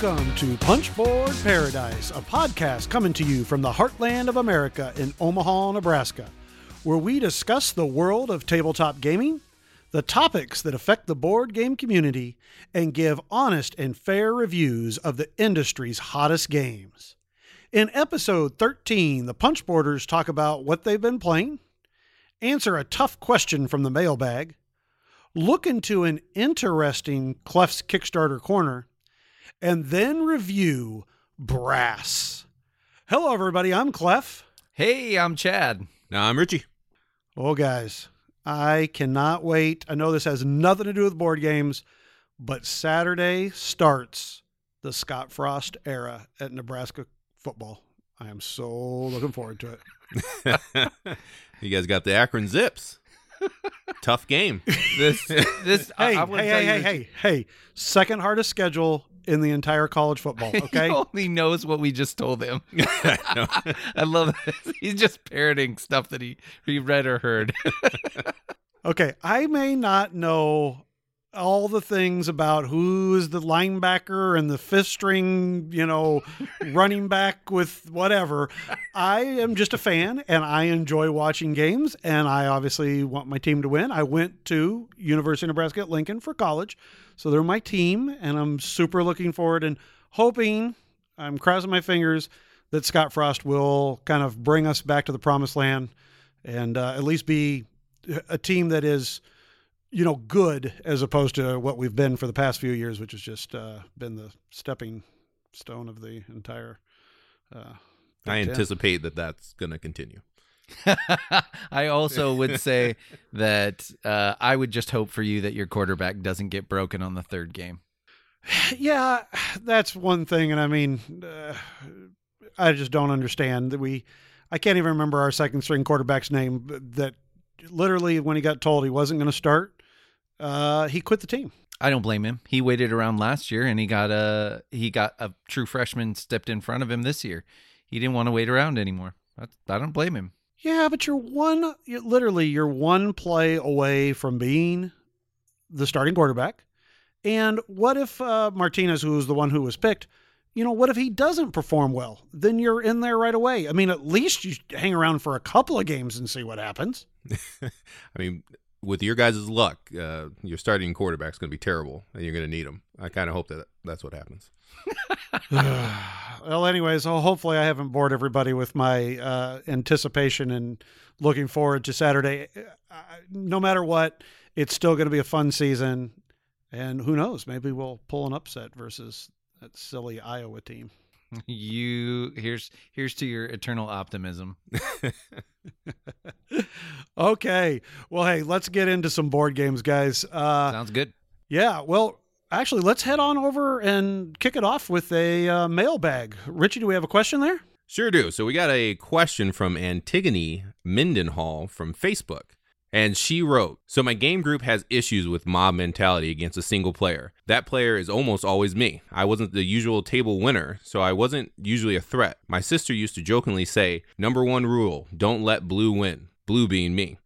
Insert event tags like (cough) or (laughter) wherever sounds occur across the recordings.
Welcome to Punchboard Paradise, a podcast coming to you from the heartland of America in Omaha, Nebraska, where we discuss the world of tabletop gaming, the topics that affect the board game community, and give honest and fair reviews of the industry's hottest games. In episode 13, the Punchboarders talk about what they've been playing, answer a tough question from the mailbag, look into an interesting Clef's Kickstarter corner, and then review Brass. Hello, everybody. I'm Clef. Hey, I'm Chad. No, I'm Richie. Oh, guys, I cannot wait. I know this has nothing to do with board games, but Saturday starts the Scott Frost era at Nebraska football. I am so looking forward to it. (laughs) you guys got the Akron Zips. Tough game. This, this, Hey, (laughs) I, I hey, tell hey, you, hey, hey, hey. Second hardest schedule in the entire college football, (laughs) okay? He only knows what we just told him. (laughs) (laughs) I love this. He's just parroting stuff that he, he read or heard. Okay, I may not know all the things about who is the linebacker and the fifth string, you know, (laughs) running back with whatever. I am just a fan and I enjoy watching games and I obviously want my team to win. I went to University of Nebraska at Lincoln for college. So they're my team and I'm super looking forward and hoping I'm crossing my fingers that Scott Frost will kind of bring us back to the promised land and uh, at least be a team that is you know good as opposed to what we've been for the past few years which has just uh, been the stepping stone of the entire uh, I Big Ten. anticipate that that's going to continue. (laughs) I also would say that uh, I would just hope for you that your quarterback doesn't get broken on the third game. (sighs) yeah (sighs) that's one thing and i mean uh, i just don't understand that we i can't even remember our second string quarterback's name but that literally when he got told he wasn't going to start uh, he quit the team I don't blame him. He waited around last year and he got a he got a true freshman stepped in front of him this year. He didn't want to wait around anymore. That's, I don't blame him. Yeah, but you're one, you're, literally, you're one play away from being the starting quarterback. And what if uh, Martinez, who was the one who was picked, you know, what if he doesn't perform well? Then you're in there right away. I mean, at least you hang around for a couple of games and see what happens. (laughs) I mean, with your guys' luck, uh, your starting quarterback's going to be terrible, and you're going to need him. I kind of hope that that's what happens. (sighs) (sighs) well, anyways, so hopefully I haven't bored everybody with my uh, anticipation and looking forward to Saturday. Uh, no matter what, it's still going to be a fun season. And who knows? Maybe we'll pull an upset versus that silly Iowa team. (laughs) You here's here's to your eternal optimism. (laughs) okay. Well, hey, let's get into some board games, guys. Uh, Sounds good. yeah. Well, actually, let's head on over and kick it off with a uh, mailbag. Richie, do we have a question there? Sure do. So we got a question from Antigone Mindenhall from Facebook. And she wrote, So my game group has issues with mob mentality against a single player. That player is almost always me. I wasn't the usual table winner, so I wasn't usually a threat. My sister used to jokingly say, Number one rule, don't let blue win. Blue being me.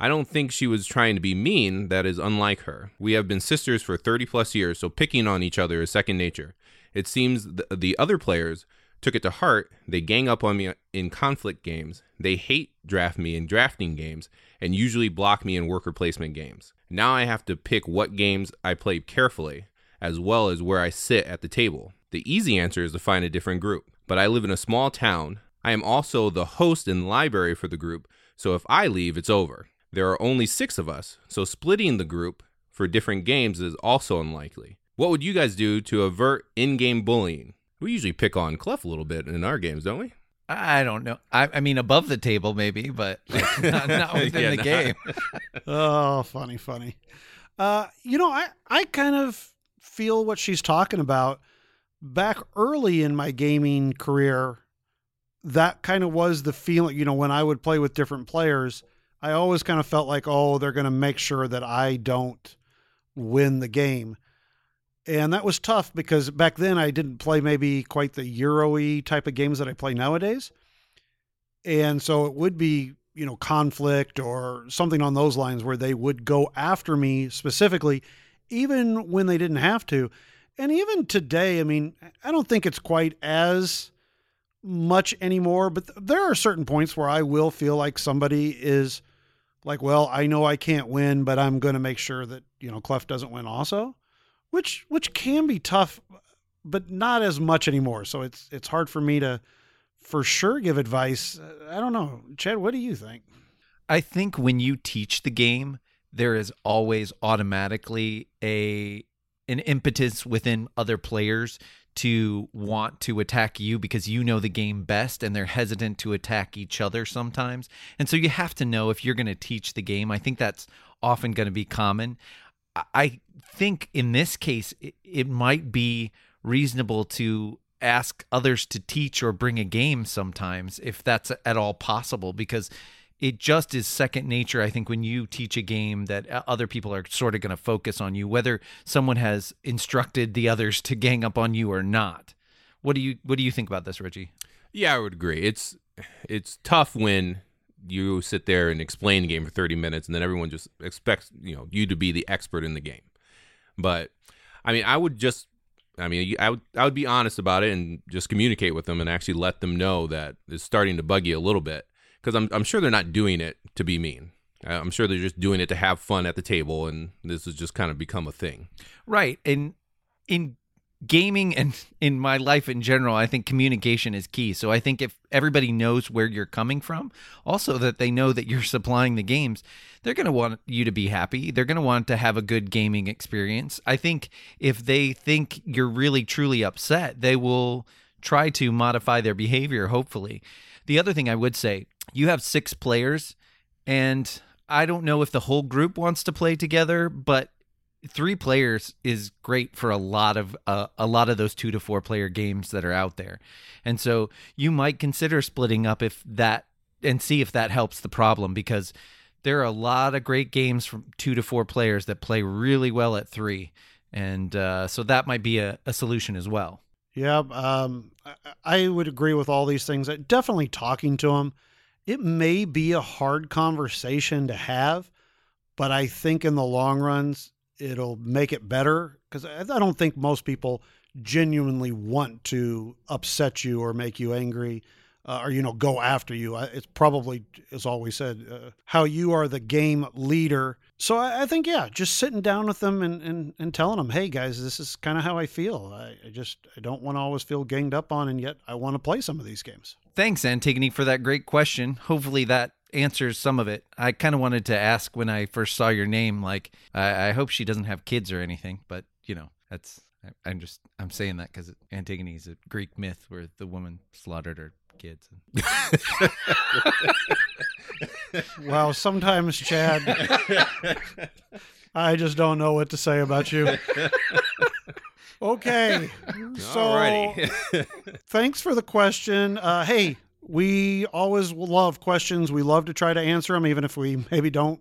I don't think she was trying to be mean, that is unlike her. We have been sisters for 30 plus years, so picking on each other is second nature. It seems th- the other players took it to heart. They gang up on me in conflict games. They hate draft me in drafting games and usually block me in worker placement games. Now I have to pick what games I play carefully, as well as where I sit at the table. The easy answer is to find a different group, but I live in a small town. I am also the host and library for the group, so if I leave, it's over. There are only six of us, so splitting the group for different games is also unlikely. What would you guys do to avert in game bullying? We usually pick on Clef a little bit in our games, don't we? I don't know. I, I mean, above the table maybe, but (laughs) like, not, not (laughs) within Yeah, the not- game. (laughs) Oh, funny, funny. Uh, you know, I, I kind of feel what she's talking about. Back early in my gaming career, that kind of was the feeling, you know, when I would play with different players, I always kind of felt like, oh, they're going to make sure that I don't win the game. And that was tough because back then I didn't play maybe quite the Euro y type of games that I play nowadays. And so it would be, you know, conflict or something on those lines where they would go after me specifically, even when they didn't have to. And even today, I mean, I don't think it's quite as much anymore, but there are certain points where I will feel like somebody is like, well, I know I can't win, but I'm going to make sure that, you know, Clef doesn't win also, which which can be tough, but not as much anymore. So it's it's hard for me to for sure give advice. I don't know. Chad, what do you think? I think when you teach the game, there is always automatically a an impetus within other players to want to attack you because you know the game best and they're hesitant to attack each other sometimes. And so you have to know if you're going to teach the game. I think that's often going to be common. I think in this case, it, it might be reasonable to ask others to teach or bring a game sometimes if that's at all possible because it just is second nature i think when you teach a game that uh, other people are sort of going to focus on you whether someone has instructed the others to gang up on you or not. What do you what do you think about this reggie? Yeah i would agree. It's it's tough when you sit there and explain the game for 30 minutes and then everyone just expects you know you to be the expert in the game but i mean i would just I mean, I would I would be honest about it and just communicate with them and actually let them know that it's starting to bug you a little bit because I'm I'm sure they're not doing it to be mean. I'm sure they're just doing it to have fun at the table, and this has just kind of become a thing. Right, and in gaming and (laughs) in my life in general, I think communication is key. So I think if everybody knows where you're coming from, also that they know that you're (laughs) supplying the games, they're going to want you to be happy. They're going to want to have a good gaming experience. I think if they think you're really truly upset, they will try to modify their behavior, hopefully. The other thing I would say, you have six players, and I don't know if the whole group wants to play together, but three players is great for a lot of uh, a lot of those two to four player games that are out there. And so you might consider splitting up if that and see if that helps the problem because there are a lot of great games from two to four players that play really well at three. And uh, so that might be a, a solution as well. Yeah um, I would agree with all these things. Definitely talking to them it may be a hard conversation to have but i think in the long runs it'll make it better because I, don't think most people genuinely want to upset you or make you angry uh, or you know go after you. It's probably as always said uh, how you are the game leader. So I, I, think yeah just sitting down with them and, and, and telling them hey guys this is kind of how i feel. I, I just i don't want to always feel ganged up on and yet i want to play some of these games. Thanks antigone for that great question. Hopefully that answers some of it. I kind of wanted to ask when I first saw your name, like, I, I hope she doesn't have kids or anything, but you know, that's, I, am just, I'm saying that because Antigone is a Greek myth where the woman slaughtered her kids. (laughs) wow, sometimes, Chad, I just don't know what to say about you. Okay. (laughs) So (laughs) thanks for the question. Uh, hey, we always love questions. We love to try to answer them, even if we maybe don't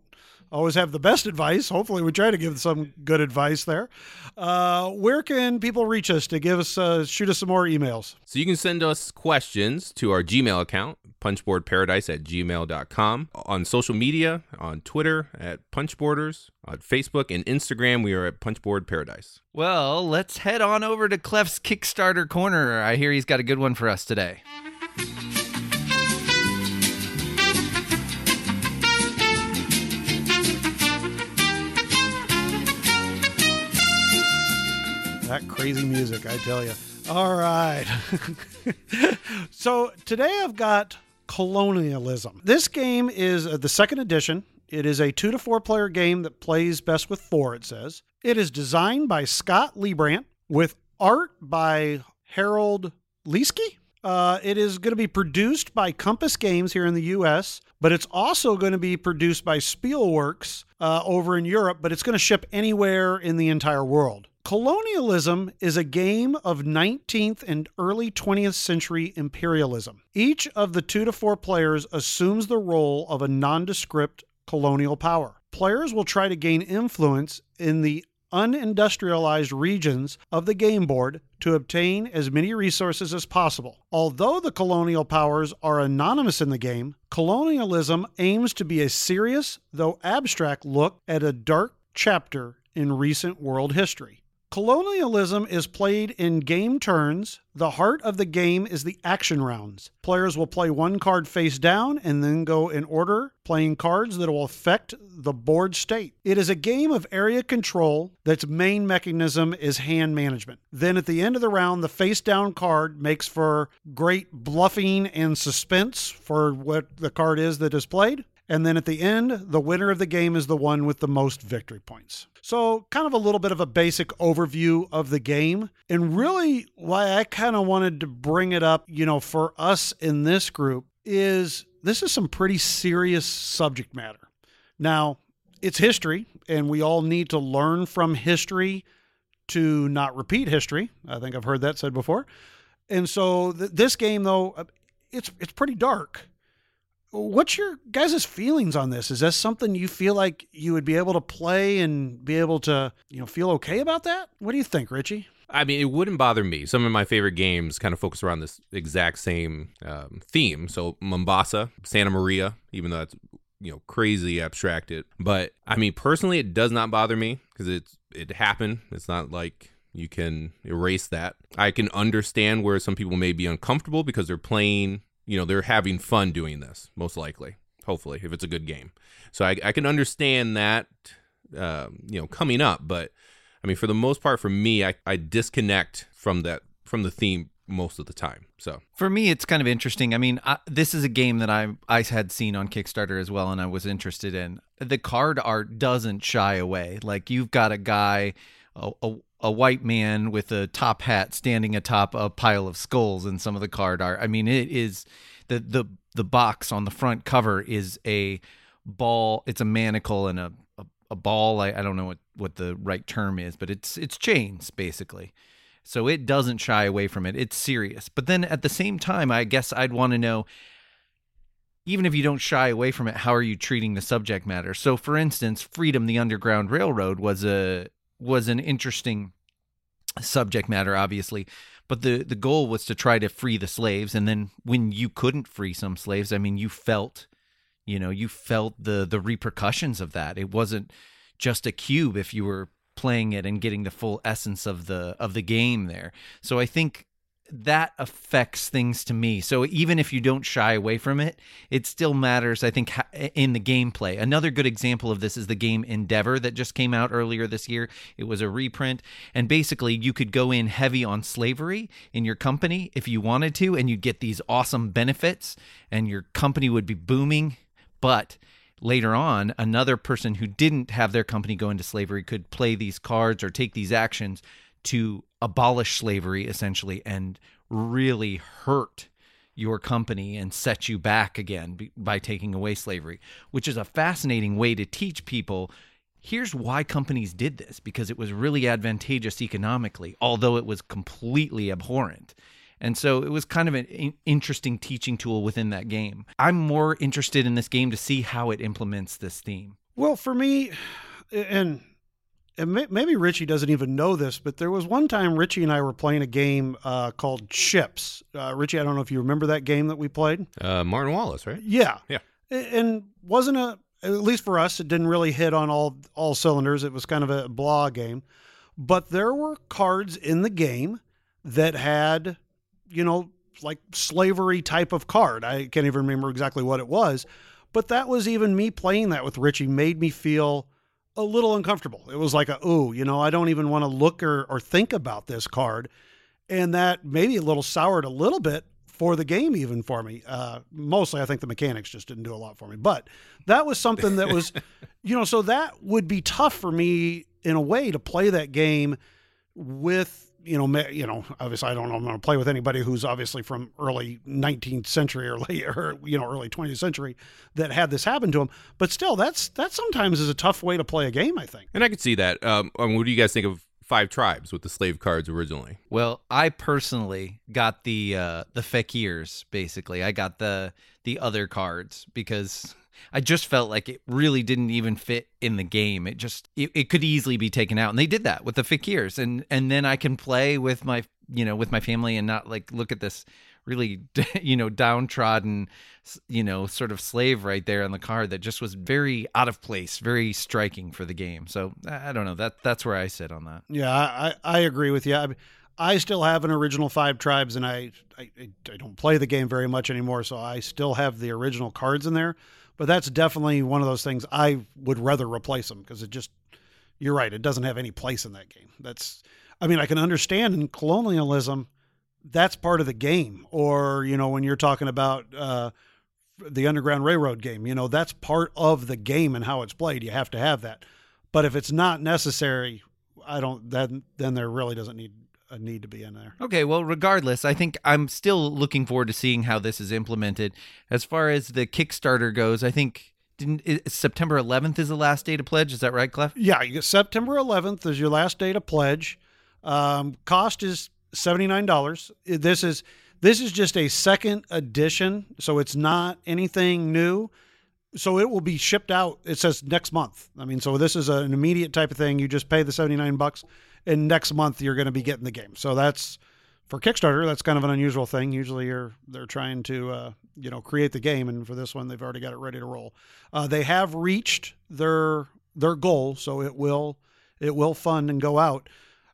always have the best advice. Hopefully, we try to give some good advice there. Uh, where can people reach us to give us, uh, shoot us some more emails? So you can send us questions to our Gmail account, punchboardparadise at gmail.com. On social media, on Twitter at punchboarders, on Facebook and Instagram, we are at punchboardparadise. Well, let's head on over to Clef's Kickstarter corner. I hear he's got a good one for us today. That crazy music, I tell you. All right. (laughs) so today I've got Colonialism. This game is uh, the second edition. It is a two to four player game that plays best with four, it says. It is designed by Scott Liebrandt with art by Harold Lieske. Uh, it is going to be produced by Compass Games here in the U.S., but it's also going to be produced by Spielworxx uh, over in Europe, but it's going to ship anywhere in the entire world. Colonialism is a game of 19th and early 20th century imperialism. Each of the two to four players assumes the role of a nondescript colonial power. Players will try to gain influence in the unindustrialized regions of the game board to obtain as many resources as possible. Although the colonial powers are anonymous in the game, colonialism aims to be a serious, though abstract, look at a dark chapter in recent world history. Colonialism is played in game turns. The heart of the game is the action rounds. Players will play one card face down and then go in order, playing cards that will affect the board state. It is a game of area control that's main mechanism is hand management. Then at the end of the round, the face down card makes for great bluffing and suspense for what the card is that is played. And then at the end, the winner of the game is the one with the most victory points. So, kind of a little bit of a basic overview of the game. And really, why I kind of wanted to bring it up, you know, for us in this group is this is some pretty serious subject matter. Now, it's history, and we all need to learn from history to not repeat history. I think I've heard that said before. And so, th- this game, though, uh, it's it's pretty dark What's your guys' feelings on this? Is this something you feel like you would be able to play and be able to, you know, feel okay about that? What do you think, Richie? I mean, it wouldn't bother me. Some of my favorite games kind of focus around this exact same um, theme. So Mombasa, Santa Maria, even though that's you know crazy abstracted, but I mean personally, it does not bother me because it's it happened. It's not like you can erase that. I can understand where some people may be uncomfortable because they're playing you know they're having fun doing this most likely hopefully if it's a good game. So i, I can understand that uh, you know coming up but i mean for the most part for me I, I disconnect from that from the theme most of the time so. For me it's kind of interesting. I mean I, this is a game that i i had seen on kickstarter as well and i was interested in. The card art doesn't shy away. Like you've got a guy a, a, a white man with a top hat standing atop a pile of skulls in some of the card art. I mean, it is the the the box on the front cover is a ball. It's a manacle and a a, a ball. I, I don't know what what the right term is, but it's it's chains basically. So it doesn't shy away from it. It's serious. But then at the same time, I guess I'd want to know even if you don't shy away from it, how are you treating the subject matter? So, for instance, Freedom, the Underground Railroad, was a was an interesting subject matter, obviously. But the, the goal was to try to free the slaves. And then when you couldn't free some slaves, I mean, you felt, you know, you felt the, the repercussions of that. It wasn't just a cube if you were playing it and getting the full essence of the of the game there. So I think that affects things to me. So even if you don't shy away from it, it still matters, I think, in the gameplay. Another good example of this is the game Endeavor that just came out earlier this year. It was a reprint. And basically, you could go in heavy on slavery in your company if you wanted to, and you'd get these awesome benefits, and your company would be booming. But later on, another person who didn't have their company go into slavery could play these cards or take these actions to abolish slavery essentially and really hurt your company and set you back again by taking away slavery, which is a fascinating way to teach people here's why companies did this because it was really advantageous economically, although it was completely abhorrent. And so it was kind of an interesting teaching tool within that game. I'm more interested in this game to see how it implements this theme. Well, for me, and and maybe Richie doesn't even know this, but there was one time Richie and I were playing a game uh, called Ships. Uh, Richie, I don't know if you remember that game that we played. Uh, Martin Wallace, right? Yeah, yeah. And wasn't a at least for us, it didn't really hit on all all cylinders. It was kind of a blah game, but there were cards in the game that had, you know, like slavery type of card. I can't even remember exactly what it was, but that was even me playing that with Richie made me feel a little uncomfortable. It was like a, oh, you know, I don't even want to look or, or think about this card. And that maybe a little soured a little bit for the game, even for me. Uh, mostly, I think the mechanics just didn't do a lot for me. But that was something that was, (laughs) you know, so that would be tough for me in a way to play that game with you know, you know, obviously I don't know I'm going to play with anybody who's obviously from early 19th century or (laughs) late, or you know, early 20th century that had this happen to them. But still, that's that sometimes is a tough way to play a game. I think. And I could see that. Um, um, what do you guys think of Five Tribes with the slave cards originally? Well, I personally got the uh, the fakirs. Basically, I got the the other cards because I just felt like it really didn't even fit in the game. It just it, it could easily be taken out, and they did that with the fakirs, and and then I can play with my you know with my family and not like look at this really (laughs) you know downtrodden you know sort of slave right there on the card that just was very out of place very striking for the game so i don't know that that's where i sit on that Yeah, I, I agree with you. I, I still have an original Five Tribes, and I, I I don't play the game very much anymore, so I still have the original cards in there. But that's definitely one of those things I would rather replace them because it just you're right, it doesn't have any place in that game. That's I mean, I can understand in colonialism that's part of the game, or you know when you're talking about. Uh, the Underground Railroad game, you know, that's part of the game and how it's played. You have to have that. But if it's not necessary, I don't then then there really doesn't need a need to be in there. Okay, well, regardless, I think I'm still looking forward to seeing how this is implemented. As far as the Kickstarter goes, I think didn't September 11th is the last day to pledge. Is that right, Clef? Yeah, you September 11th is your last day to pledge. Um, cost is seventy nine dollars. This is this is just a second edition, so it's not anything new. So it will be shipped out. It says next month. I mean, so this is an immediate type of thing. You just pay the seventy nine bucks, and next month you're going to be getting the game. So that's for Kickstarter. That's kind of an unusual thing. Usually, you're they're trying to uh, you know create the game, and for this one, they've already got it ready to roll. Uh, they have reached their their goal, so it will it will fund and go out.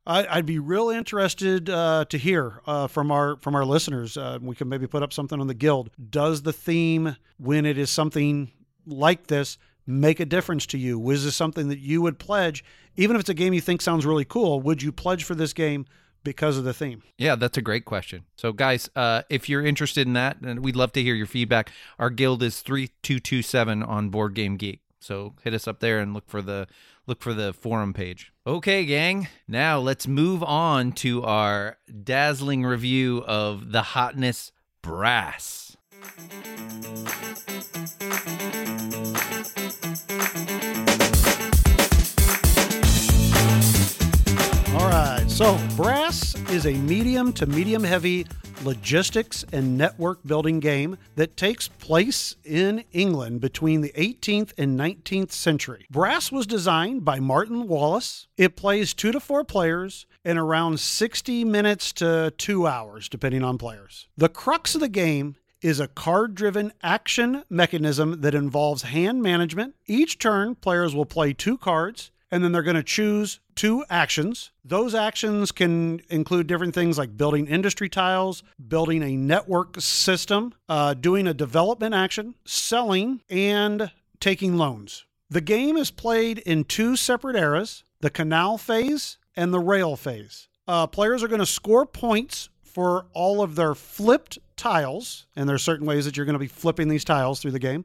I, would be real interested uh, to hear uh, from our from our listeners. Uh, we can maybe put up something on the guild. Does the theme, when it is something like this, make a difference to you? Was this something that you would pledge, even if it's a game you think sounds really cool? Would you pledge for this game because of the theme? Yeah, that's a great question. So, guys, uh, if you're interested in that, and we'd love to hear your feedback, our guild is three two two seven on Board Game Geek. So hit us up there and look for the look for the forum page. Okay, gang. Now let's move on to our dazzling review of the hotness brass. So, Brass is a medium to medium heavy logistics and network building game that takes place in England between the 18th and 19th century. Brass was designed by Martin Wallace. It plays 2 to 4 players in around 60 minutes to 2 hours depending on players. The crux of the game is a card driven action mechanism that involves hand management. Each turn, players will play two cards and then they're going to choose two actions. Those actions can include different things like building industry tiles, building a network system, uh, doing a development action, selling, and taking loans. The game is played in two separate eras the canal phase and the rail phase. Uh, players are going to score points for all of their flipped tiles, and there are certain ways that you're going to be flipping these tiles through the game,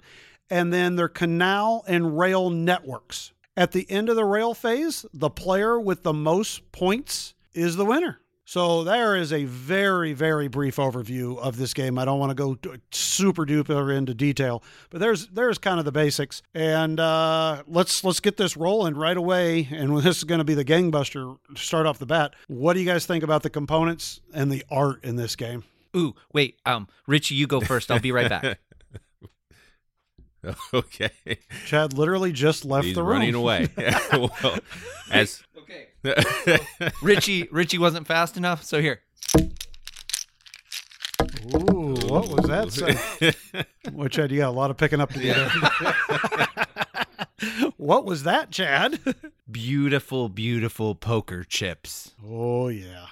and then their canal and rail networks. At the end of the rail phase, the player with the most points is the winner. So there is a very, very brief overview of this game. I don't want to go super duper into detail, but there's there's kind of the basics. And uh, let's let's get this rolling right away. And (laughs) this is going to be the gangbuster to start off the bat. What do you guys think about the components and the art in this game? Ooh, wait, um, Richie, you go first. I'll be right back. (laughs) (laughs) okay. Chad literally just left He's the room. running away. (laughs) (laughs) well, as okay. Richie, Richie wasn't fast enough. So here, Ooh, what was that? Say? Well, Chad, you got a lot of picking up to do. what was that, Chad? beautiful, beautiful poker chips. oh yeah.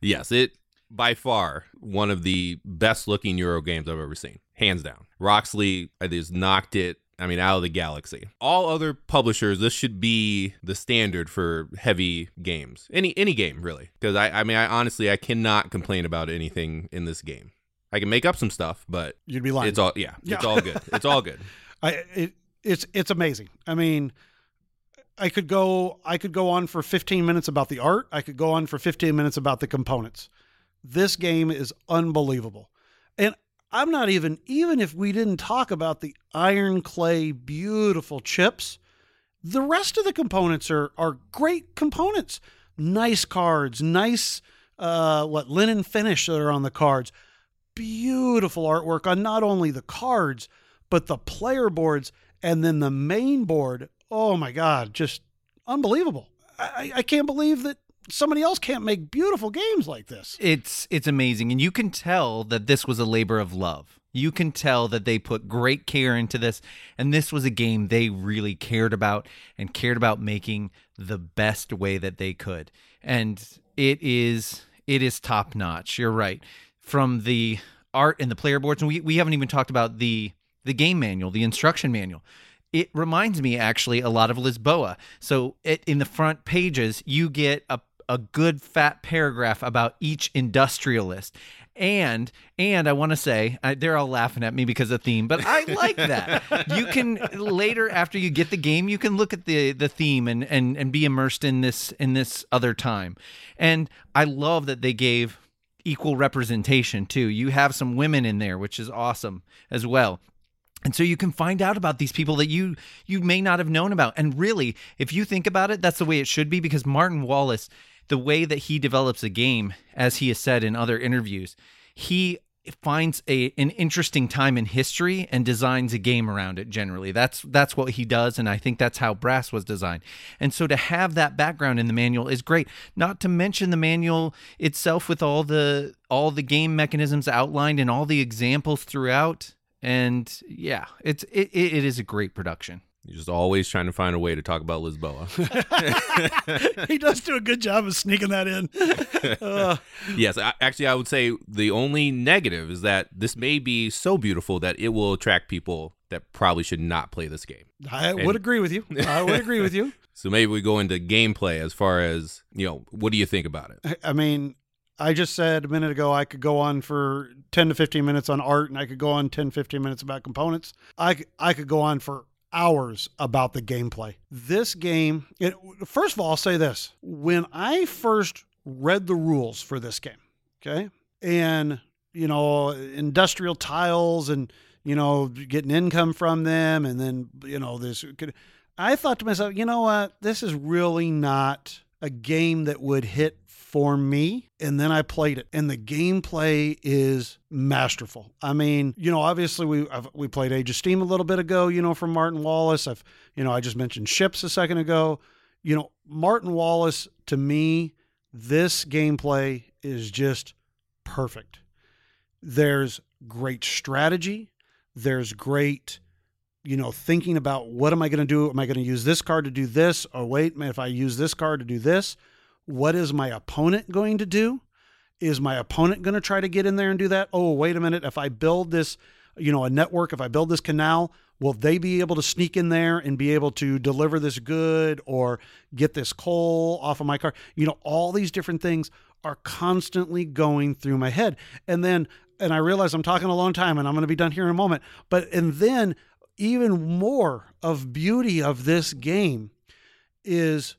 yes, it by far one of the best looking Euro games I've ever seen, hands down. Roxley uh, has knocked it. I mean, out of the galaxy. All other publishers, this should be the standard for heavy games. Any any game really, because I I mean, I honestly I cannot complain about anything in this game. I can make up some stuff, but You'd be lying. it's all yeah, Yeah. it's all good. It's all good. (laughs) I it, it's it's amazing. I mean, I could go I could go on for 15 minutes about the art. I could go on for 15 minutes about the components. This game is unbelievable. And I'm not even even if we didn't talk about the iron clay beautiful chips, the rest of the components are are great components. Nice cards, nice uh what linen finish that are on the cards. Beautiful artwork on not only the cards, but the player boards and then the main board. Oh my god, just unbelievable. I, I can't believe that somebody else can't make beautiful games like this. It's it's amazing, and you can tell that this was a labor of love. You can tell that they put great care into this, and this was a game they really cared about and cared about making the best way that they could. And it is it is top notch. You're right. From the art and the player boards, and we, we haven't even talked about the the game manual, the instruction manual. It reminds me actually a lot of Lisboa. So it, in the front pages, you get a a good fat paragraph about each industrialist and and I want to say I, they're all laughing at me because of theme, but I like that. (laughs) you can later after you get the game, you can look at the the theme and and and be immersed in this in this other time. And I love that they gave equal representation too. You have some women in there, which is awesome as well. And so you can find out about these people that you you may not have known about. And really, if you think about it, that's the way it should be because Martin Wallace the way that he develops a game, as he has said in other interviews, he finds a an interesting time in history and designs a game around it generally. That's that's what he does and i think that's how brass was designed. And so to have that background in the manual is great. Not to mention the manual itself with all the all the game mechanisms outlined and all the examples throughout and yeah it's it, it is a great production you're just always trying to find a way to talk about Lisboa. (laughs) he does do a good job of sneaking that in. (laughs) Uh. Yes, I, actually, I would say the only negative is that this may be so beautiful that it will attract people that probably should not play this game. I and, would agree with you. I would agree with you. (laughs) So maybe we go into gameplay as far as, you know, what do you think about it? I mean, I just said a minute ago I could go on for 10 to 15 minutes on art and I could go on 10, 15 minutes about components. I, I could go on for hours about the gameplay. This game, it, first of all, I'll say this. When I first read the rules for this game, okay, and, you know, industrial tiles and, you know, getting income from them, and then, you know, this, Could, I thought to myself, you know what, this is really not a game that would hit for me. And then I played it, and the gameplay is masterful. I mean, you know, obviously we I've, we played Age of Steam a little bit ago, you know, from Martin Wallace. I've, you know, I just mentioned Ships a second ago. You know, Martin Wallace to me, this gameplay is just perfect. There's great strategy. There's great you know, thinking about what am I going to do? Am I going to use this card to do this? Or wait, if I use this card to do this, what is my opponent going to do? Is my opponent going to try to get in there and do that? Oh, wait a minute. If I build this, you know, a network, if I build this canal, will they be able to sneak in there and be able to deliver this good or get this coal off of my car? You know, all these different things are constantly going through my head. And then, and I realize I'm talking a long time and I'm going to be done here in a moment, but, and then even more of beauty of this game is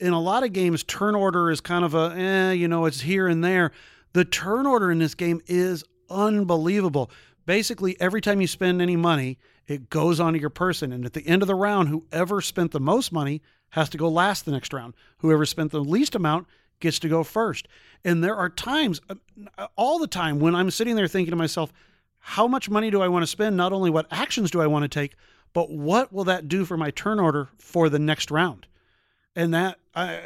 in a lot of games, turn order is kind of a, eh, you know, it's here and there. The turn order in this game is unbelievable. Basically, every time you spend any money, it goes onto your person. And at the end of the round, whoever spent the most money has to go last the next round. Whoever spent the least amount gets to go first. And there are times, uh, all the time, when I'm sitting there thinking to myself, how much money do I want to spend? Not only what actions do I want to take, but what will that do for my turn order for the next round? and that I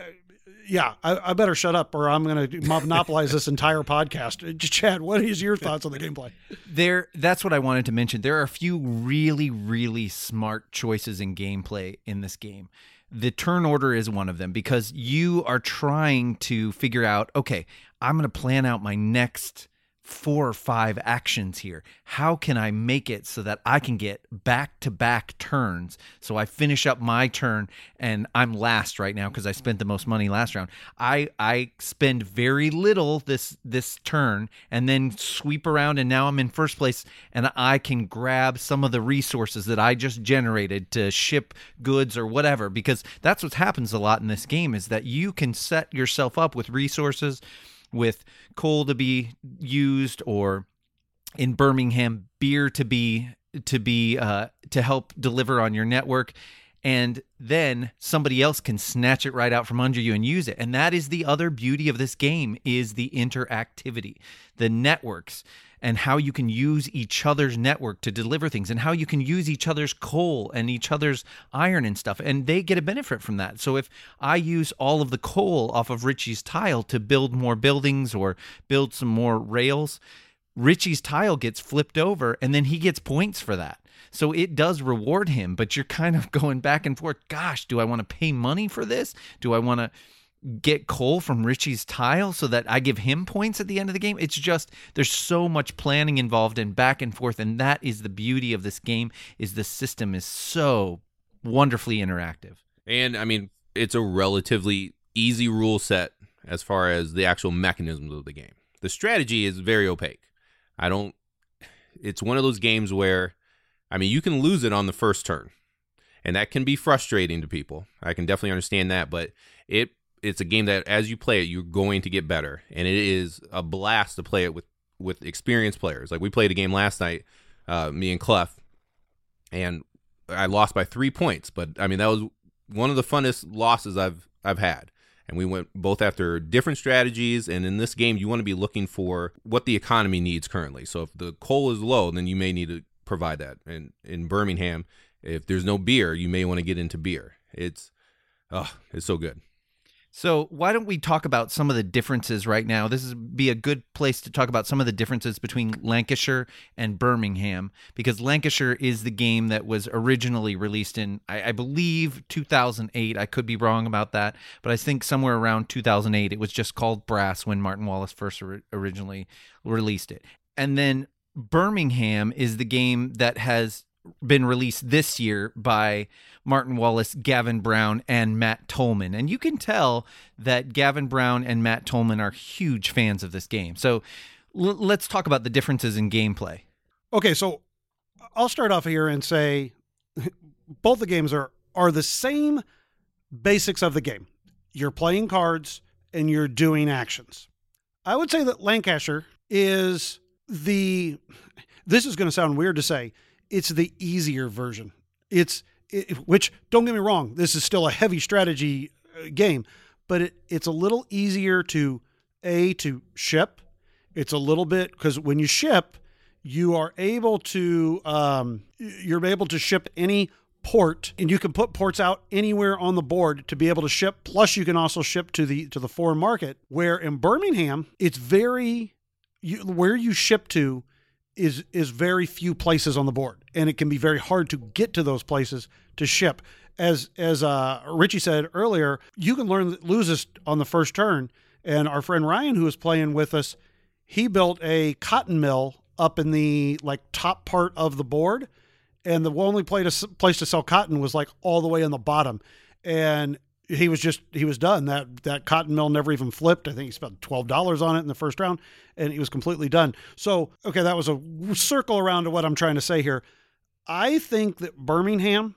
yeah, I, I, better shut up or I'm going to monopolize this entire podcast. (laughs) Chad, what is your thoughts on the gameplay? There, that's what I wanted to mention. There are a few really, really smart choices in gameplay in this game. The turn order is one of them because you are trying to figure out, okay, I'm going to plan out my next four or five actions here. How can I make it so that I can get back to back turns? So I finish up my turn and I'm last right now because I spent the most money last round. I I spend very little this this turn and then sweep around and now I'm in first place and I can grab some of the resources that I just generated to ship goods or whatever because that's what happens a lot in this game is that you can set yourself up with resources with coal to be used or in Birmingham beer to be to be uh, to help deliver on your network and then somebody else can snatch it right out from under you and use it. And that is the other beauty of this game is the interactivity, the networks and how you can use each other's network to deliver things and how you can use each other's coal and each other's iron and stuff and they get a benefit from that. So if i use all of the coal off of richie's tile to build more buildings or build some more rails richie's tile gets flipped over and then he gets points for that. So it does reward him but you're kind of (laughs) going back and forth gosh do i want to pay money for this? Do i want to get coal from Richie's tile so that I give him points at the end of the game. It's just there's so much planning involved and back and forth and that is the beauty of this game is the system is so wonderfully interactive. And I mean, it's a relatively easy rule set as far as the actual mechanisms of the game. The strategy is very opaque. I don't it's one of those games where I mean, you can lose it on the first turn. And that can be frustrating to people. I can definitely understand that, but it it's a game that as you play it, you're going to get better, and it is a blast to play it with with experienced players. Like we played a game last night, uh, me and Clef, and I lost by three points. But I mean that was one of the funnest losses I've I've had. And we went both after different strategies. And in this game, you want to be looking for what the economy needs currently. So if the coal is low, then you may need to provide that. And in Birmingham, if there's no beer, you may want to get into beer. It's oh, it's so good. So why don't we talk about some of the differences right now? This would be a good place to talk about some of the differences between Lancashire and Birmingham because Lancashire is the game that was originally released in I, I believe 2008. I could be wrong about that, but I think somewhere around 2008 it was just called Brass when Martin Wallace first or- originally released it. And then Birmingham is the game that has been released this year by Martin Wallace, Gavin Brown, and Matt Tolman. And you can tell that Gavin Brown and Matt Tolman are huge fans of this game. So l- let's talk about the differences in gameplay. Okay, so I'll start off here and say (laughs) both the games are are the same basics of the game. You're playing cards and you're doing actions. I would say that Lancashire is the this is going to sound weird to say it's the easier version. It's it, which don't get me wrong, this is still a heavy strategy uh, game, but it, it's a little easier to a to ship. It's a little bit because when you ship, you are able to um, you're able to ship any port and you can put ports out anywhere on the board to be able to ship plus you can also ship to the to the foreign market where in Birmingham it's very you, where you ship to is is very few places on the board, and it can be very hard to get to those places to ship. As as uh, Richie said earlier, you can learn lose this on the first turn. And our friend Ryan, who was playing with us, he built a cotton mill up in the like top part of the board, and the only place to, place to sell cotton was like all the way in the bottom. And he was just he was done. That that cotton mill never even flipped. I think he spent twelve dollars on it in the first round, and he was completely done. So okay, that was a circle around to what I'm trying to say here. I think that Birmingham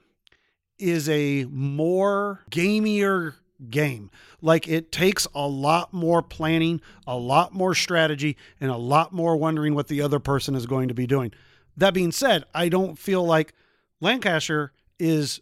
is a more gamier game. Like it takes a lot more planning, a lot more strategy, and a lot more wondering what the other person is going to be doing. That being said, I don't feel like Lancashire is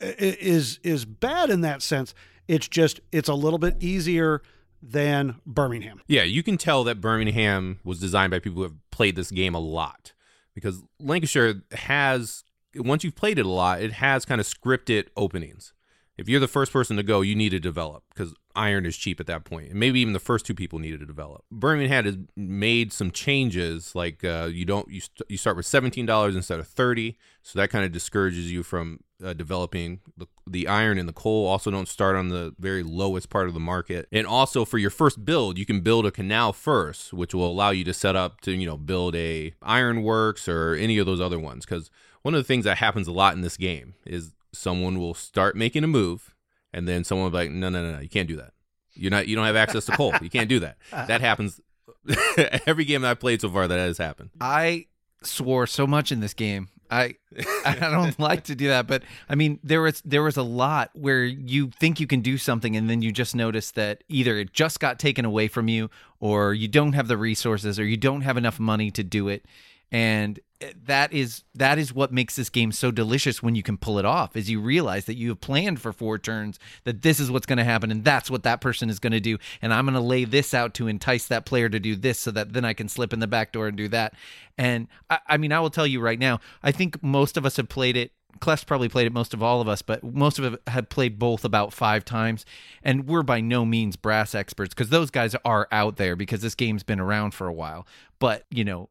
is is bad in that sense. It's just it's a little bit easier than Birmingham. Yeah, you can tell that Birmingham was designed by people who have played this game a lot because Lancashire has once you've played it a lot, it has kind of scripted openings. If you're the first person to go, you need to develop because iron is cheap at that point. And maybe even the first two people needed to develop. Birmingham has made some changes, like uh, you don't you, st- you start with seventeen dollars instead of thirty, so that kind of discourages you from uh, developing the, the iron and the coal. Also, don't start on the very lowest part of the market. And also for your first build, you can build a canal first, which will allow you to set up to you know build a ironworks or any of those other ones. Because one of the things that happens a lot in this game is someone will start making a move and then someone will be like, no, no, no, no, you can't do that. You're not, you don't have access to coal. You can't do that. (laughs) That happens (laughs) every game that I've played so far. That has happened. I swore so much in this game. I I (laughs) don't like to do that, but I mean there was there was a lot where you think you can do something and then you just notice that either it just got taken away from you or you don't have the resources or you don't have enough money to do it and eh, that is that is what makes this game so delicious when you can pull it off is you realize that you have planned for four turns that this is what's going to happen and that's what that person is going to do and i'm going to lay this out to entice that player to do this so that then i can slip in the back door and do that and i, I mean i will tell you right now i think most of us have played it Clef's probably played it most of all of us, but most of us have played both about five times. And we're by no means brass experts because those guys are out there because this game's been around for a while. But, you know,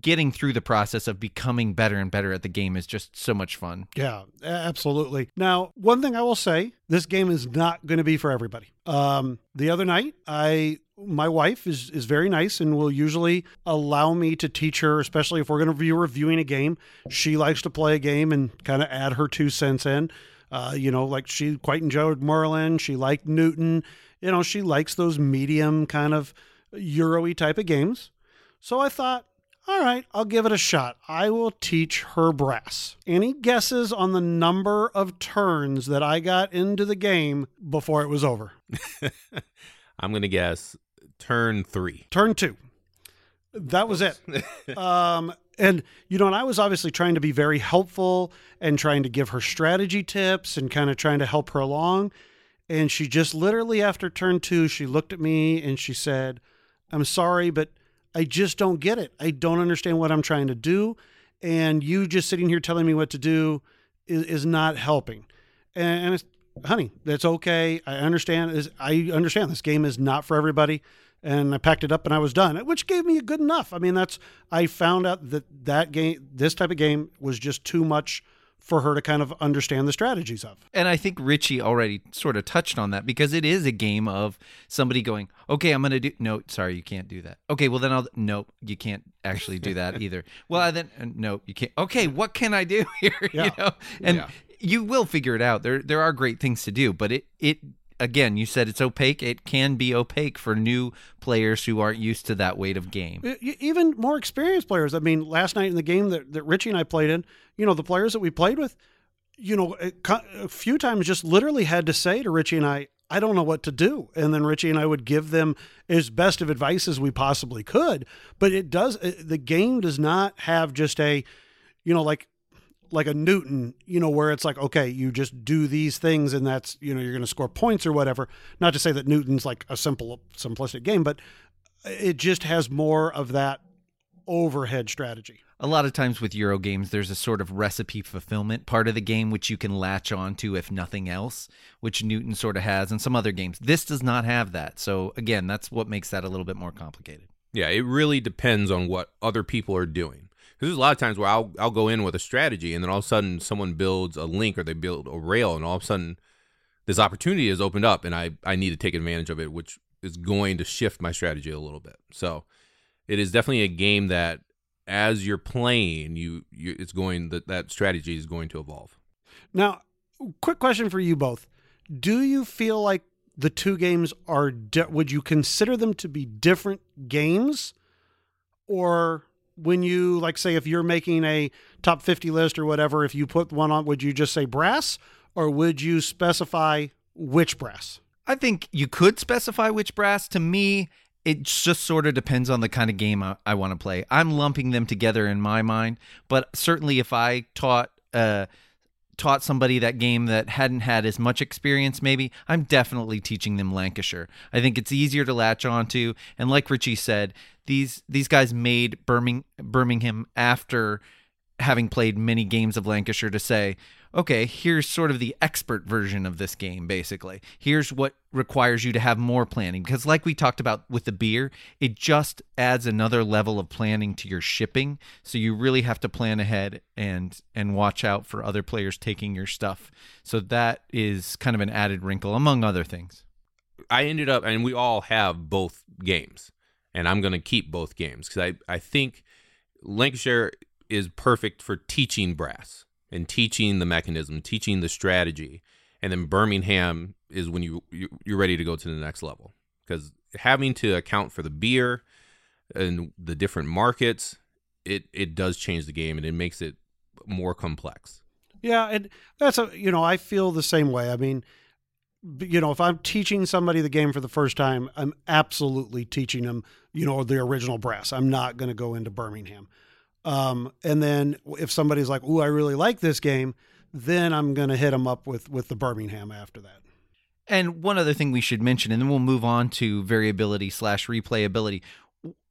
getting through the process of becoming better and better at the game is just so much fun. Yeah, absolutely. Now, one thing I will say, this game is not going to be for everybody. Um, the other night, I my wife is is very nice and will usually allow me to teach her, especially if we're going to be reviewing a game. She likes to play a game and kind of add her two cents in. Uh, you know, like she quite enjoyed Merlin. She liked Newton. You know, she likes those medium kind of Euro-y type of games. So I thought, all right, I'll give it a shot. I will teach her brass. Any guesses on the number of turns that I got into the game before it was over? (laughs) I'm going to guess turn three. Turn two. That was it. (laughs) um, and, you know, and I was obviously trying to be very helpful and trying to give her strategy tips and kind of trying to help her along. And she just literally, after turn two, she looked at me and she said, I'm sorry, but I just don't get it. I don't understand what I'm trying to do. And you just sitting here telling me what to do is, is not helping. And, and honey, that's okay. I understand. Is I understand this game is not for everybody. And I packed it up and I was done, which gave me a good enough. I mean, that's I found out that that game, this type of game, was just too much for her to kind of understand the strategies of. And I think Richie already sort of touched on that because it is a game of somebody going, okay, I'm going to do, no, sorry, you can't do that. Okay, well, then I'll, nope, you can't actually do that either. (laughs) Well, then, uh, nope, you can't. Okay, what can I do (laughs) here? (laughs) Yeah. You know, and Yeah. you will figure it out. There, there are great things to do, but it, it, again, you said it's opaque. It can be opaque for new players who aren't used to that weight of game. Even more experienced players. I mean, last night in the game that, that Richie and I played in, you know, the players that we played with, you know, a, few times just literally had to say to Richie and I, I don't know what to do. And then Richie and I would give them as best of advice as we possibly could. But it does, the game does not have just a, you know, like, like a Newton, you know, where it's like, okay, you just do these things and that's, you know, you're going to score points or whatever. Not to say that Newton's like a simple, simplistic game, but it just has more of that overhead strategy. a lot of times with Euro games, there's a sort of recipe fulfillment part of the game which you can latch onto if nothing else, which Newton sort of has, and some other games. This does not have that. So again, that's what makes that a little bit more complicated. Yeah, it really depends on what other people are doing. Because there's a lot of times where I'll I'll go in with a strategy, and then all of a sudden someone builds a link or they build a rail, and all of a sudden this opportunity has opened up, and I I need to take advantage of it, which is going to shift my strategy a little bit. So it is definitely a game that as you're playing, you, you it's going that that strategy is going to evolve. Now, quick question for you both. Do you feel like the two games are, di- would you consider them to be different games? Or when you, like, say, if you're making a top 50 list or whatever, if you put one on, would you just say brass or would you specify which brass? I think you could specify which brass. To me, it just sort of depends on the kind of game I, I want to play. I'm lumping them together in my mind, but certainly if I taught uh, taught somebody that game that hadn't had as much experience, maybe I'm definitely teaching them Lancashire. I think it's easier to latch onto, and like Richie said, these these guys made Birmingham, Birmingham after having played many games of Lancashire to say, okay, here's sort of the expert version of this game, basically. Here's what requires you to have more planning. Because, like we talked about with the beer, it just adds another level of planning to your shipping. So you really have to plan ahead and and watch out for other players taking your stuff. So that is kind of an added wrinkle, among other things. I ended up, and we all have both games, and I'm going to keep both games because I, I think Lancashire is perfect for teaching brass and teaching the mechanism, teaching the strategy, and then Birmingham is when you, you you're ready to go to the next level because having to account for the beer and the different markets, it it does change the game and it makes it more complex. Yeah, and that's a you know I feel the same way. I mean, you know, if I'm teaching somebody the game for the first time, I'm absolutely teaching them you know the original brass. I'm not going to go into Birmingham. Um, and then if somebody's like, "Ooh, I really like this game," then I'm going to hit them up with with the Birmingham after that. And one other thing we should mention, and then we'll move on to variability slash replayability.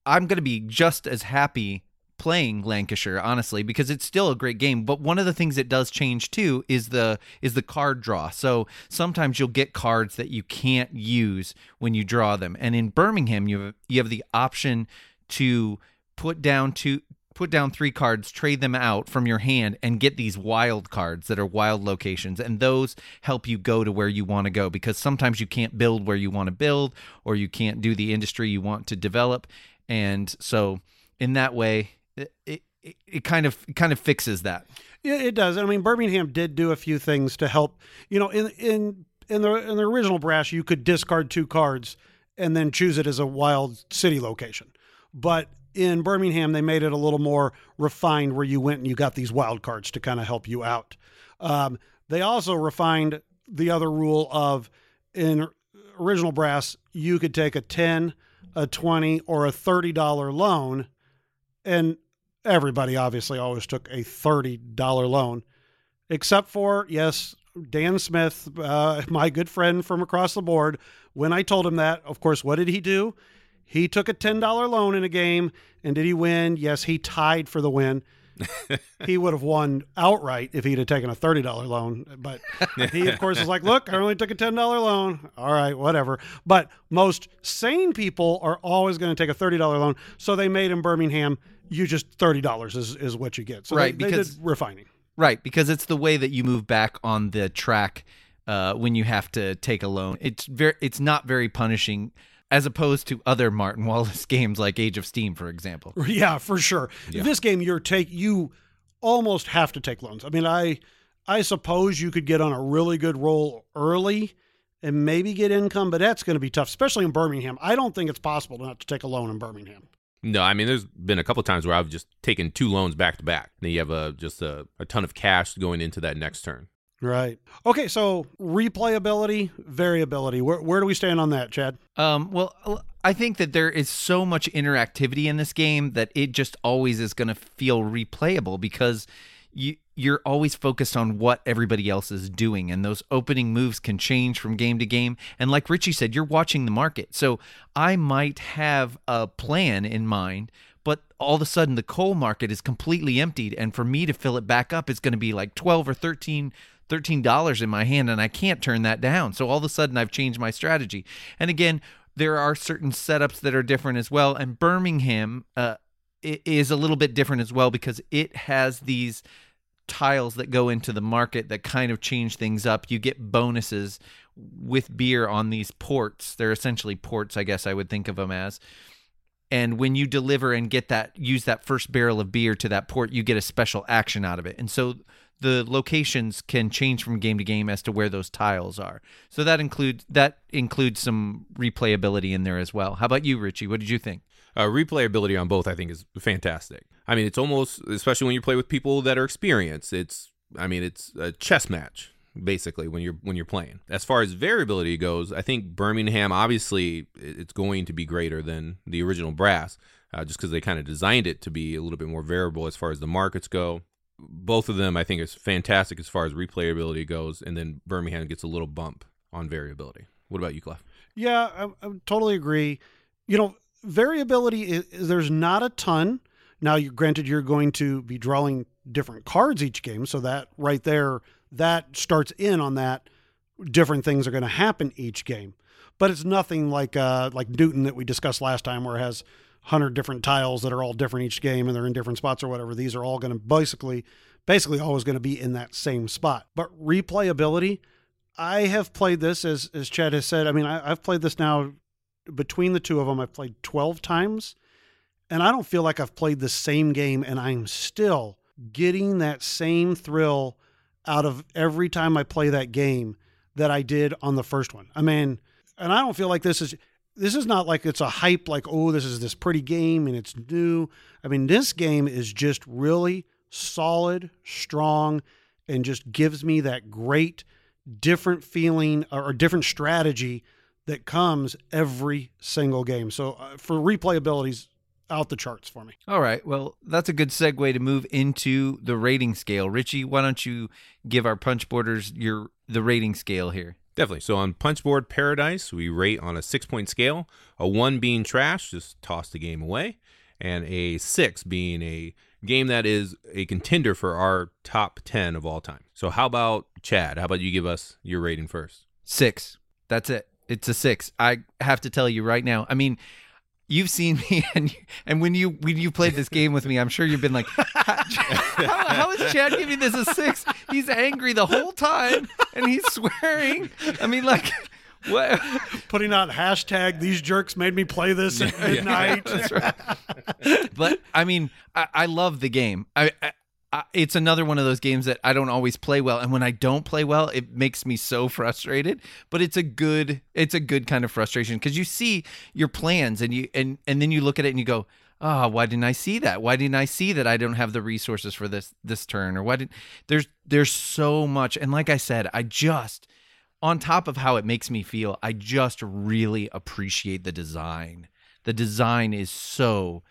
I'm going to be just as happy playing Lancashire, honestly, because it's still a great game. But one of the things that does change too is the is the card draw. So sometimes you'll get cards that you can't use when you draw them. And in Birmingham, you have, you have the option to put down two put down three cards, trade them out from your hand, and get these wild cards that are wild locations. And those help you go to where you want to go because sometimes you can't build where you want to build or you can't do the industry you want to develop. And so, in that way, it, it, it kind of it kind of fixes that. Yeah, it does. I mean, Birmingham did do a few things to help. You know, in in in the in the original brass, you could discard two cards and then choose it as a wild city location. But in Birmingham, they made it a little more refined where you went and you got these wild cards to kind of help you out. Um, they also refined the other rule of in original brass, you could take a 10, a 20, or a $30 loan. And everybody obviously always took a $30 loan, except for, yes, Dan Smith, uh, (laughs) my good friend from across the board. When I told him that, of course, what did he do? He took a $10 loan in a game, and did he win? Yes, he tied for the win. (laughs) he would have won outright if he'd have taken a $30 loan. But he, of course, was like, look, I only took a $10 loan. All right, whatever. But most sane people are always going to take a $30 loan. So they made in Birmingham, you just $30 is, is what you get. So Right, they, they because- did refining. Right, because it's the way that you move back on the track uh, when you have to take a loan. It's very, it's not very punishing, as opposed to other Martin Wallace (laughs) games like Age of Steam, for example. (laughs) Yeah, for sure. This game, you're take you almost have to take loans. I mean, I I suppose you could get on a really good roll early and maybe get income, but that's going to be tough, especially in Birmingham. I don't think it's possible not to take a loan in Birmingham. No, I mean, there's been a couple times where I've just taken two loans back to back. Then you have a just a, a ton of cash going into that next turn. Right. Okay, so replayability, variability. Where where do we stand on that, Chad? Um, well, I think that there is so much interactivity in this game that it just always is going to feel replayable because you you're always focused on what everybody else is doing and those opening moves can change from game to game and like Richie said you're watching the market so I might have a plan in mind but all of a sudden the coal market is completely emptied and for me to fill it back up it's going to be like 12 or 13 $13 in my hand and I can't turn that down. So all of a sudden I've changed my strategy. And again, there are certain setups that are different as well. And Birmingham uh, is a little bit different as well because it has these tiles that go into the market that kind of change things up. You get bonuses with beer on these ports. They're essentially ports, I guess I would think of them as. And when you deliver and get that, use that first barrel of beer to that port, you get a special action out of it. And so the locations can change from game to game as to where those tiles are. So that includes that includes some replayability in there as well. How about you, Richie? What did you think? Uh, replayability on both, I think, is fantastic. I mean, it's almost, especially when you play with people that are experienced. It's, I mean, it's a chess match basically when you're when you're playing. As far as variability goes, I think Birmingham obviously it's going to be greater than the original Brass, uh, just because they kind of designed it to be a little bit more variable as far as the markets go. Both of them, I think, is fantastic as far as replayability goes, and then Birmingham gets a little bump on variability. What about you, Clef? Yeah, I, I totally agree. You know, variability is, is there's not a ton. Now, you granted you're going to be drawing different cards each game, so that right there that starts in on that. Different things are going to happen each game, but it's nothing like uh, like Newton that we discussed last time, where it has hundred different tiles that are all different each game and they're in different spots or whatever. These are all going to basically basically always going to be in that same spot. But replayability, I have played this as as Chad has said. I mean, I, I've played this now between the two of them. I've played twelve times, and I don't feel like I've played the same game, and I'm still getting that same thrill out of every time I play that game that I did on the first one. I mean, and I don't feel like this is this is not like it's a hype like oh this is this pretty game and it's new. I mean, this game is just really solid, strong and just gives me that great different feeling or, different strategy that comes every single game. So uh, for replayabilities out the charts for me. All right. Well, that's a good segue to move into the rating scale. Richie, why don't you give our punch boarders your the rating scale here? Definitely. So on Punchboard Paradise, we rate on a six point scale. A one being trash, just toss the game away, and a six being a game that is a contender for our top 10 of all time. So, how about Chad? How about you give us your rating first? Six. That's it. It's a six. I have to tell you right now. I mean, you've seen me, (laughs) and and when you when you played this game with me, I'm sure you've been like, (laughs) how, how is Chad giving this a six? He's angry the whole time, and he's swearing. I mean, like. What? Putting out hashtag these jerks made me play this at (laughs) midnight. That's right. but I mean, I, I love the game. I, I, It's another one of those games that I don't always play well, and when I don't play well, it makes me so frustrated. But it's a good, it's a good kind of frustration because you see your plans, and you and and then you look at it and you go, oh, why didn't I see that? Why didn't I see that I don't have the resources for this this turn? Or why did there's there's so much, and like I said, I just on top of how it makes me feel, I just really appreciate the design. The design is so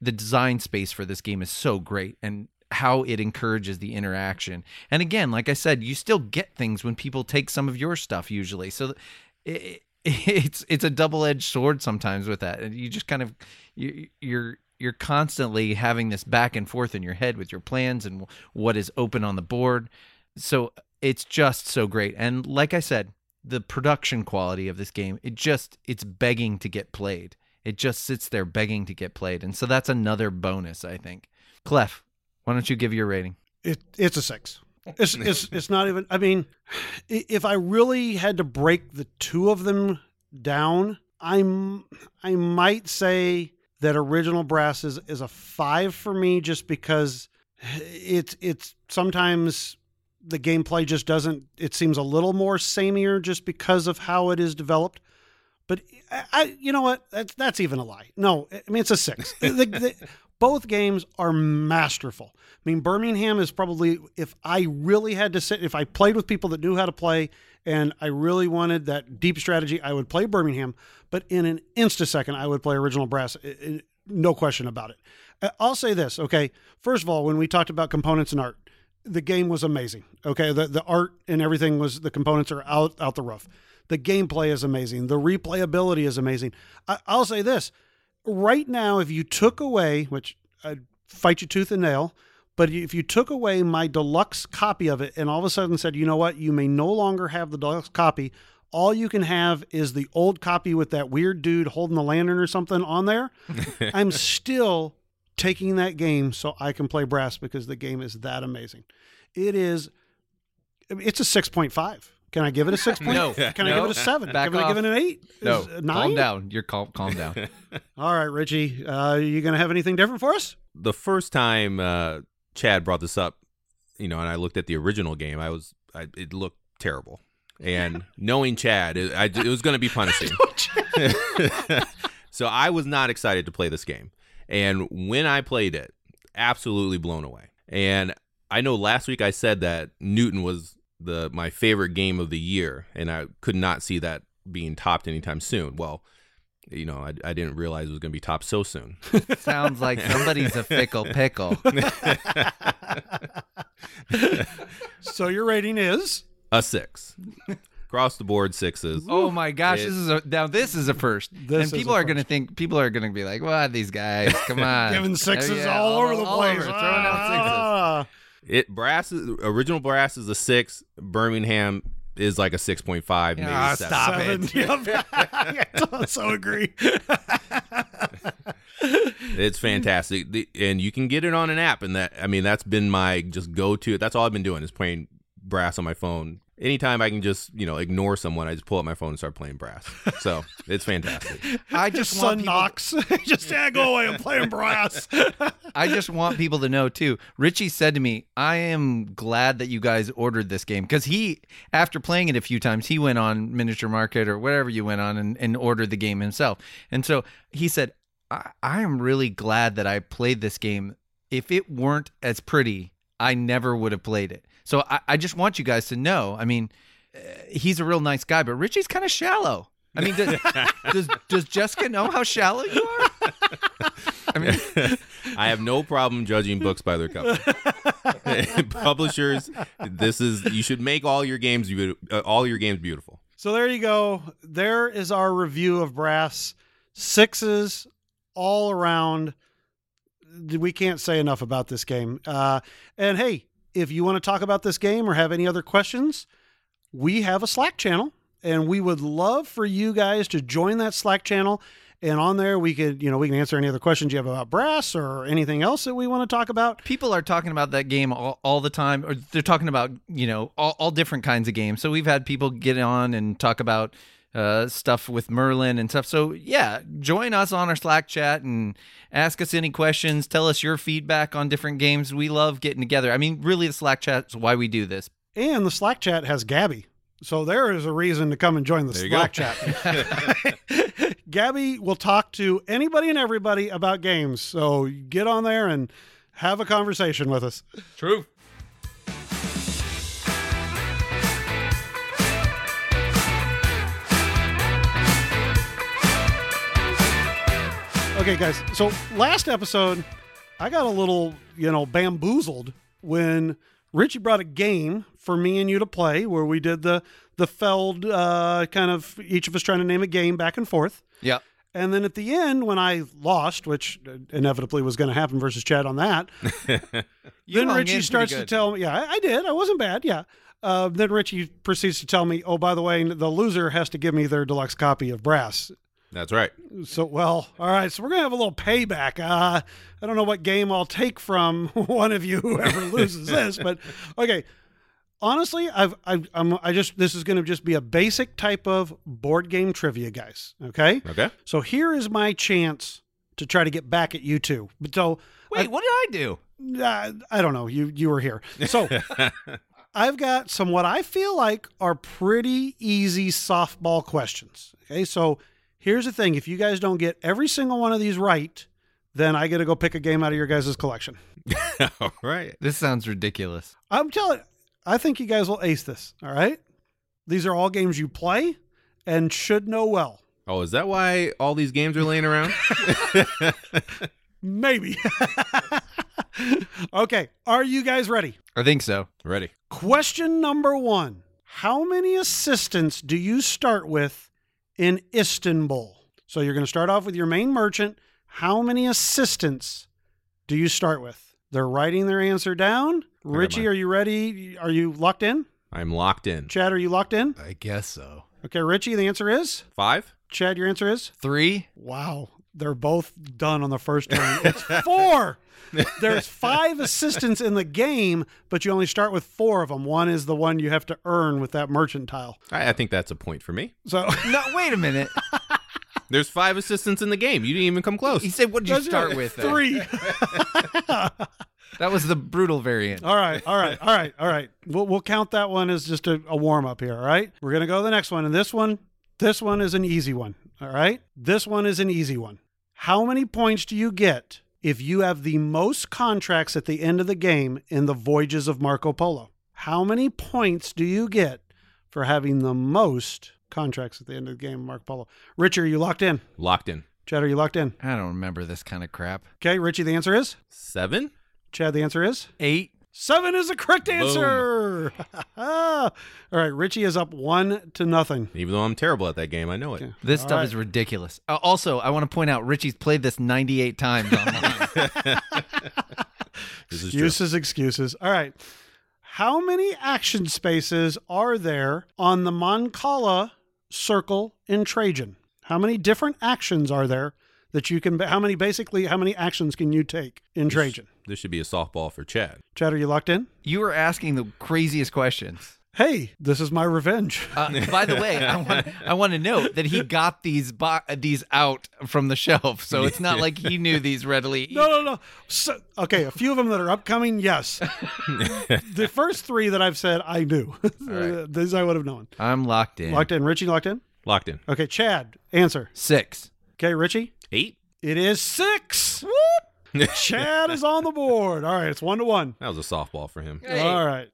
the design space for this game is so great and how it encourages the interaction. And again, like I said, you still get things when people take some of your stuff usually. So it, (laughs) it's it's a double-edged sword sometimes with that. And you just kind of you, you're you're constantly having this back and forth in your head with your plans and what is open on the board. So it's just so great. And like I said, the production quality of this game, it just it's begging to get played. It just sits there begging to get played. And so that's another bonus, I think. Clef, why don't you give your rating? It it's a six. It's it's (laughs) it's not even. I mean, if I really had to break the two of them down, I'm I might say that original brass is is a five for me, just because it's it's sometimes the gameplay just doesn't. It seems a little more samier just because of how it is developed. But I, I you know what? That's that's even a lie. No, I mean it's a six. (laughs) the, the, both games are masterful. I mean, Birmingham is probably, if I really had to sit, if I played with people that knew how to play and I really wanted that deep strategy, I would play Birmingham. But in an instasecond, I would play Original Brass. No question about it. Uh, I'll say this, okay? First of all, when we talked about components and art, the game was amazing. Okay, the the art and everything was the components are out out the roof. The gameplay is amazing. The replayability is amazing. I, I'll say this: right now, if you took away, which I'd fight you tooth and nail, but if you took away my deluxe copy of it and all of a sudden said, you know what, you may no longer have the deluxe copy, all you can have is the old copy with that weird dude holding the lantern or something on there, (laughs) I'm still taking that game so I can play brass because the game is that amazing. It is, it's a 6.5. Can I give it a six (laughs) point? No. Can I No. give it a seven? Back Can I give it an eight? No, Is it a calm down. You're calm. Calm down. (laughs) All right, Richie. Uh, you gonna have anything different for us? the first time uh, Chad brought this up, you know, and I looked at the original game, I was, I, it looked terrible. And (laughs) knowing Chad, it, I, it was going to be punishing. so I was not excited to play this game. And when I played it, absolutely blown away. And I know last week I said that Newton was the my favorite game of the year, and I could not see that being topped anytime soon. Well, you know, I, I didn't realize it was going to be topped so soon. (laughs) Sounds like somebody's a fickle pickle. (laughs) So your rating is A six. Across the board sixes. Oh my gosh, It- this is a now this is a first. This and people are going to think people are going to be like, "What these guys? Come (laughs) on." giving sixes oh, Yeah, all, over the all place. over, throwing out sixes. Ah. It brass is, original brass is a six. Birmingham is like a six point five, maybe stop Seven. it. (laughs) Yep. (laughs) I so agree. (laughs) It's fantastic, The- and you can get it on an app. And that I mean, that's been my just go to. That's all I've been doing is playing brass on my phone. Anytime I can just you know ignore someone, I just pull up my phone and start playing brass. So (laughs) it's fantastic. I just Son want people, knocks. (laughs) just yeah, go away. I'm playing brass. (laughs) I just want people to know too. Richie said to me, "I am glad that you guys ordered this game because he, after playing it a few times, he went on Miniature Market or whatever you went on and, and ordered the game himself. And so he said, I, I am really glad that I played this game. If it weren't as pretty, I never would have played it. So I, I just want you guys to know. I mean, uh, he's a real nice guy, but Richie's kind of shallow. I mean, does, (laughs) does does Jessica know how shallow you are? (laughs) I mean, I have no problem judging books by their cover. (laughs) Publishers, this is you should make all your games uh, all your games beautiful. So there you go. There is our review of Brass. Sixes all around. We can't say enough about this game. Uh, and hey, if you want to talk about this game or have any other questions, we have a Slack channel, and we would love for you guys to join that Slack channel. And on there, we could, you know, we can answer any other questions you have about Brass or anything else that we want to talk about. people are talking about that game all, all the time, or they're talking about you know all, all different kinds of games. So we've had people get on and talk about uh, stuff with Merlin and stuff. So yeah, join us on our Slack chat and ask us any questions. Tell us your feedback on different games. We love getting together. I mean, really, the Slack chat's why we do this. And the Slack chat has Gabby. So there is a reason to come and join the There Slack chat. (laughs) (laughs) Gabby will talk to anybody and everybody about games. So get on there and have a conversation with us. True. Okay, guys. So last episode, I got a little, you know, bamboozled when Richie brought a game for me and you to play where we did the the Feld uh, kind of each of us trying to name a game back and forth. Yeah. And then at the end, when I lost, which inevitably was going to happen versus Chad on that, (laughs) then Richie starts to tell me, yeah, I, I did. I wasn't bad. Yeah. Uh, then Richie proceeds to tell me, oh, by the way, the loser has to give me their deluxe copy of Brass. That's right. So, well, all right. So we're gonna have a little payback. Uh, I don't know what game I'll take from (laughs) one of you, whoever (laughs) loses this, but okay. Honestly, I've, I've I'm I just this is gonna just be a basic type of board game trivia, guys. Okay. Okay. So here is my chance to try to get back at you two. But so Wait, what did I do? uh, I don't know. You you were here. So (laughs) I've got some what I feel like are pretty easy softball questions. Okay, so here's the thing: if you guys don't get every single one of these right, then I got to go pick a game out of your guys' collection. (laughs) all right. This sounds ridiculous. I'm telling. I think you guys will ace this. All right. These are all games you play and should know well. Oh, is that why all these games are laying around? (laughs) Maybe. (laughs) okay. Are you guys ready? I think so. Ready. Question number one How many assistants do you start with in Istanbul? So you're going to start off with your main merchant. How many assistants do you start with? They're writing their answer down. Richie, are you ready? Are you locked in? I'm locked in. Chad, are you locked in? I guess so. Okay, Richie, the answer is? Five? Chad, your answer is? Three. Wow. They're both done on the first turn. It's (laughs) four. (laughs) There's five assistants in the game, but you only start with four of them. One is the one you have to earn with that merchant tile. I, I think that's a point for me. So (laughs) No, wait a minute. (laughs) There's five assistants in the game. You didn't even come close. He said, "What did you start with?" then? Three. That was the brutal variant. all right, all right, all right, all right. We'll, we'll count that one as just a, a warm up here. All right, we're gonna go to the next one, and this one, this one is an easy one. All right, this one is an easy one. How many points do you get if you have the most contracts at the end of the game in the Voyages of Marco Polo? How many points do you get for having the most contracts at the end of the game, Marco Polo? Richie, are you locked in? Locked in. Chad, are you locked in? I don't remember this kind of crap. Okay, Richie, the answer is. Seven? Chad, the answer is. Eight. Seven is the correct answer. (laughs) All right, Richie is up one to nothing. Even though I'm terrible at that game, I know it. This All stuff right. is ridiculous. Uh, also, I want to point out Richie's played this 98 times online. (laughs) (laughs) This is. Excuses, excuses. All right. How many action spaces are there on the mancala circle in Trajan? How many different actions are there that you can, how many basically, how many actions can you take in Trajan? This should be a softball for Chad. Chad, are you locked in? you were asking the craziest questions. Hey, this is my revenge. Uh, by the way, I want, I want to note that he got these bo- these out from the shelf, so it's not like he knew these readily. No, no, no. So, okay, a few of them that are upcoming, yes. (laughs) the first three that I've said, I knew. right. (laughs) These I would have known. I'm locked in. Locked in. Richie, locked in? Locked in. Okay, Chad, answer. Six. Okay, Richie? Eight? It is six. Whoop! (laughs) Chad is on the board. All right, it's one to one. That was a softball for him. Hey. All right.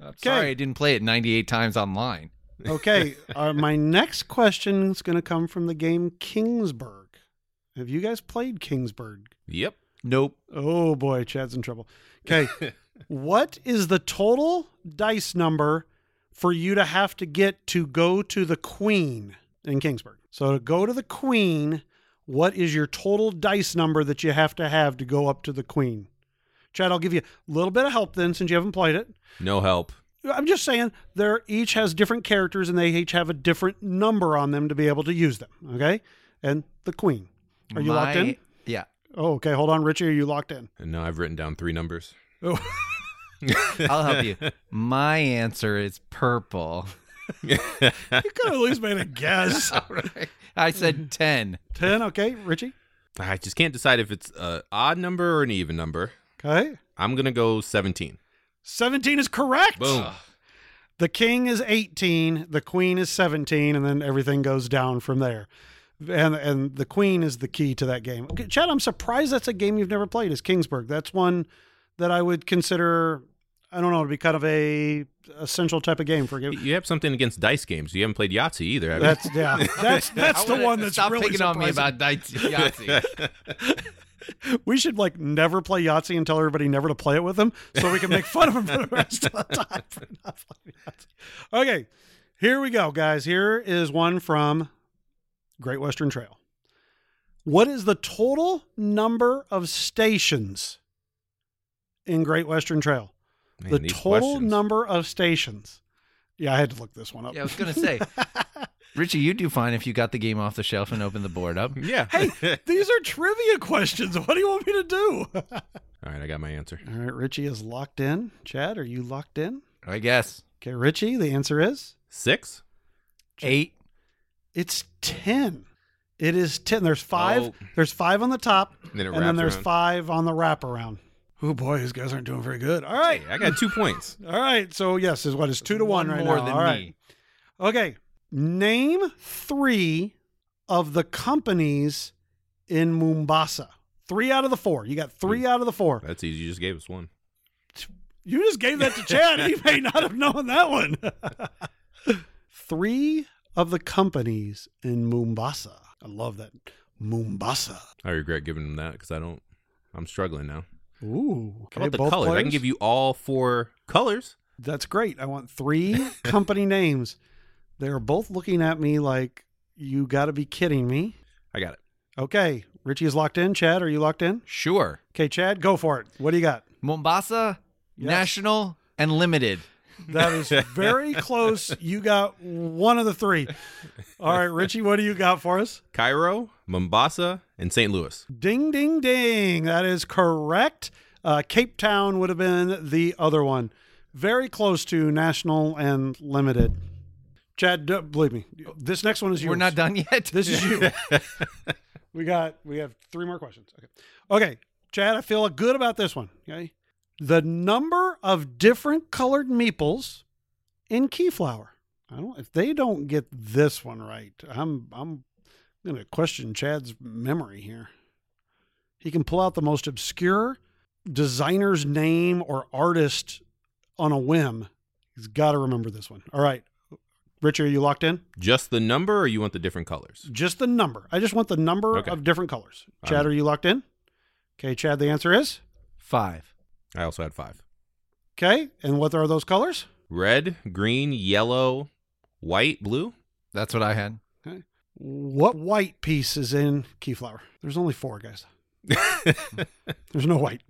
I'm sorry I didn't play it 98 times online. (laughs) Okay, uh, my next question is going to come from the game Kingsburg. Have you guys played Kingsburg? Yep. Nope. Oh boy, Chad's in trouble. Okay. (laughs) what is the total dice number for you to have to get to go to the queen in Kingsburg? So to go to the queen, what is your total dice number that you have to have to go up to the queen? Chad, I'll give you a little bit of help then since you haven't played it. No help. I'm just saying they're each has different characters and they each have a different number on them to be able to use them. Okay. And the queen. Are you locked in? Yeah. Oh, okay. Hold on, Richie. Are you locked in? No, I've written down three numbers. Oh, (laughs) I'll help you. My answer is purple. You could have at least made a guess. (laughs) I said 10. 10. Okay. Richie. I just can't decide if it's an odd number or an even number. Okay. I'm gonna go 17. 17 is correct. Boom. The king is 18, the queen is 17, and then everything goes down from there. And and the queen is the key to that game. Okay, Chad, I'm surprised that's a game you've never played. Is Kingsburg? That's one that I would consider. I don't know to be kind of a essential type of game for a game. You have something against dice games. You haven't played Yahtzee either, have you? That's yeah. (laughs) That's that's the wanna- one that's Stop really picking on me about dice- Yahtzee. (laughs) We should like never play Yahtzee and tell everybody never to play it with them, so we can make fun of them for the rest of the (laughs) time for not playing Yahtzee. Okay, here we go, guys. Here is one from Great Western Trail. What is the total number of stations in Great Western Trail? Man, the total questions. number of stations. Yeah, I had to look this one up. yeah, I was going to say, (laughs) Richie, you'd do fine if you got the game off the shelf and opened the board up. Yeah. (laughs) Hey, these are trivia questions. What do you want me to do? (laughs) All right, I got my answer. All right, Richie is locked in. Chad, are you locked in? I guess. Okay, Richie, the answer is Six? Eight. it's 10. It is 10. There's five. Oh. There's five on the top, And then it and then there's around. five on the wraparound. Oh boy, these guys aren't doing very good. All right. I got two points. (laughs) All right. So, yes, is what is two to one, right more now. than All right. me. Okay. Name three of the companies in Mombasa. Three out of the four. You got three hmm. out of the four. That's easy. You just gave us one. You just gave that to Chad. he may not have known that one. (laughs) Three of the companies in Mombasa. I love that. Mombasa. I regret giving them that because I don't. I'm struggling now. Ooh. How about the both colors? I can give you all four colors. That's great. I want three (laughs) company names. They're both looking at me like, you got to be kidding me. I got it. Okay. Richie is locked in. Chad, are you locked in? Sure. Okay, Chad, go for it. What do you got? Mombasa, Yes. National, and Limited. That is (laughs) very close. You got one of the three. All right, Richie, what do you got for us? Cairo, Mombasa, and St. Louis. Ding, ding, ding. That is correct. Uh, Cape Town would have been the other one. Very close to national and limited. Chad, d- believe me, this next one is yours. We're not done yet. (laughs) This is you. (laughs) we got. We have three more questions. Okay. Okay, Chad, I feel good about this one. Okay. The number of different colored meeples in Keyflower. I don't. If they don't get this one right, I'm. I'm going to question Chad's memory here. He can pull out the most obscure designer's name or artist on a whim. He's got to remember this one. All right. Richard, are you locked in? Just the number, or you want the different colors? Just the number. I just want the number Okay. of different colors. Chad, Um, are you locked in? Okay, Chad, the answer is Five. I also had five. okay. And what are those colors? Red, green, yellow, white, blue. That's what I had. What white piece is in Keyflower? There's only four guys. (laughs) There's no white.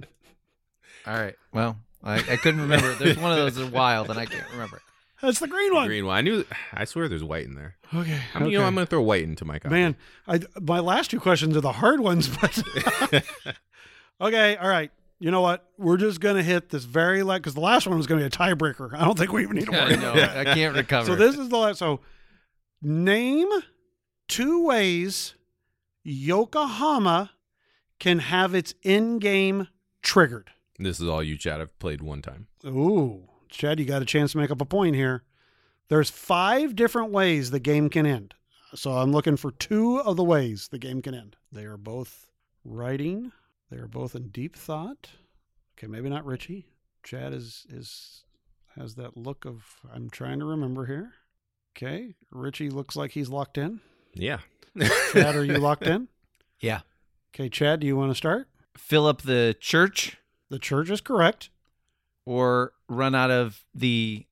All right. Well, I, I couldn't remember. There's one of those that's wild, and I can't remember. That's the green one. Green one. I knew. I swear, there's white in there. Okay. I mean, you know, okay. I'm gonna throw white into my copy. Man, I my last two questions are the hard ones, but (laughs) okay, all right. You know what? We're just gonna hit this very last because the last one was gonna be a tiebreaker. I don't think we even need to worry. (laughs) I know. I can't recover. So this is the last. So name two ways Yokohama can have its in-game triggered. This is all you, Chad. I've played one time. Ooh, Chad, you got a chance to make up a point here. There's five different ways the game can end. So I'm looking for two of the ways the game can end. They are both writing. They are both in deep thought. Okay, maybe not Richie. Chad is is has that look of I'm trying to remember here. Okay, Richie looks like he's locked in. Yeah. Chad, are you locked in? (laughs) yeah. Okay, Chad, do you want to start? Fill up the church The church is correct. or run out of the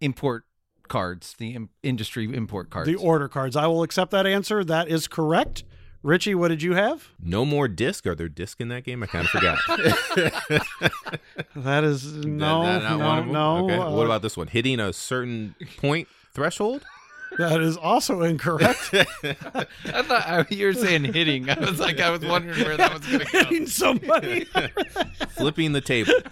import cards, the im- industry import cards. The order cards. I will accept that answer. That is correct. Richie, what did you have? No more disc. Are there disc in that game? I kind of forgot. (laughs) (laughs) That is no, That- that- not one no, of them? no. Okay. uh, what about this one? Hitting a certain point threshold? That is also incorrect. (laughs) I thought I, you were saying hitting. I was like, I was wondering where that was going to go. Hitting somebody. (laughs) Flipping the table. (laughs)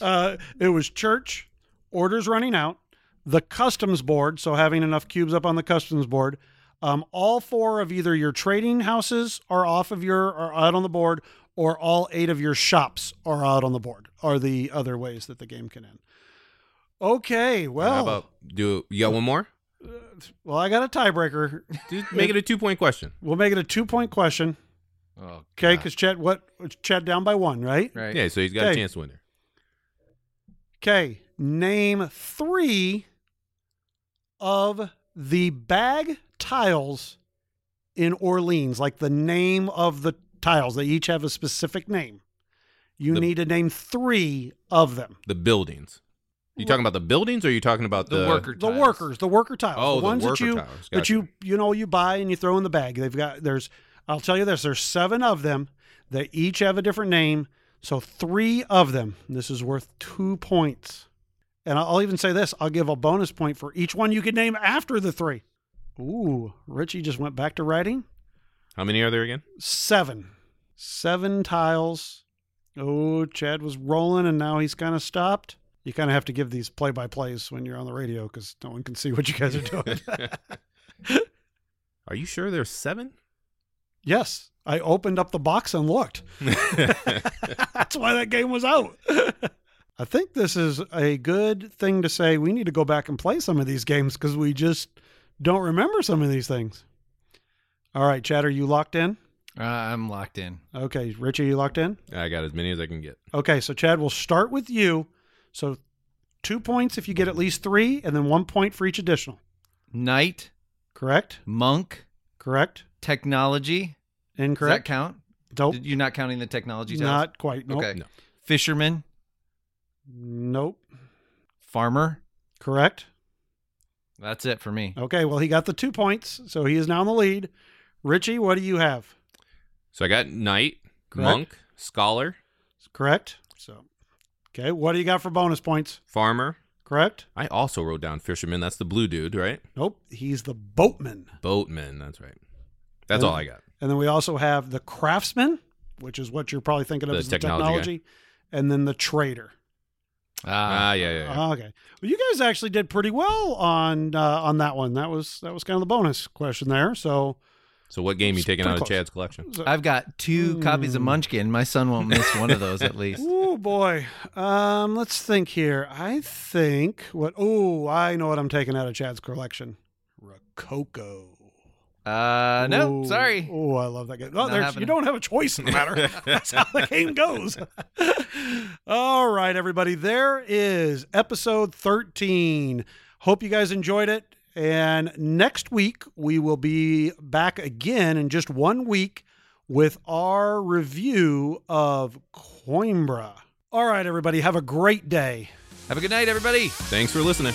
Uh, it was church, orders running out, the customs board, so having enough cubes up on the customs board. Um, all four of either your trading houses are off of your are out on the board, or all eight of your shops are out on the board. Are the other ways that the game can end. Okay, well, How about do you got one more? Well, I got a tiebreaker. Make it a two point question. We'll make it a two point question. Oh, Okay, because Chet, what Chet down by one, right? right. Yeah, so he's got a chance to win there. Okay, name three of the bag tiles in Orleans, like the name of the tiles. They each have a specific name. You The- need to name three of them. The buildings. You talking about the buildings or are you talking about The the, worker The workers, the worker tiles, Oh, the the ones that you tiles. that you you know you buy and you throw in the bag. They've got there's I'll tell you this. There's seven of them. They each have a different name. So three of them. This is worth two points. And I'll I'll even say this. I'll give a bonus point for each one you can name after the three. Ooh, Richie just went back to writing. How many are there again? Seven. Seven tiles. Oh, Chad was rolling and now he's kind of stopped. You kind of have to give these play by plays when you're on the radio because no one can see what you guys are doing. (laughs) (laughs) Are you sure there's seven? yes, I opened up the box and looked. (laughs) That's why that game was out. I think this is a good thing to say. We need to go back and play some of these games because we just don't remember some of these things. All right, Chad, are you locked in? Uh, I'm locked in. Okay, Richie, you locked in? I got as many as I can get. Okay, so Chad, we'll start with you. So two points if you get at least three, and then one point for each additional. Knight, Correct? monk, Correct? technology. Does that Incorrect? count? Nope. You're not counting the technology tiles? Not quite. Nope. Okay. No. Fisherman, Nope. farmer. Correct? That's it for me. Okay, well, he got the two points, so he is now in the lead. Richie, what do you have? So I got knight, Correct. monk, scholar, Correct? So, okay, what do you got for bonus points? farmer. Correct? I also wrote down fisherman. That's the blue dude, right? Nope, he's the boatman. Boatman. That's right. That's And- all I got. And then we also have the craftsman, which is what you're probably thinking of The as the technology technology, and then the trader. Ah, yeah, yeah. yeah. Okay. Well, you guys actually did pretty well on uh, on that one. That was that was kind of the bonus question there. So, so what game are you taking out of close. Chad's collection? I've got two copies of. Munchkin. My son won't miss one of (laughs) those at least. oh boy. Um, let's think here. I think what. Oh, I know what I'm taking out of Chad's collection. Rococo. Uh, no, sorry. Oh, I love that game. Oh, Not there's, you don't have a choice in the matter. (laughs) That's how the game goes. (laughs) All right, everybody. There is episode 13. Hope you guys enjoyed it. And next week, we will be back again in just one week with our review of Coimbra. All right, everybody. Have a great day. Have a good night, everybody. Thanks for listening.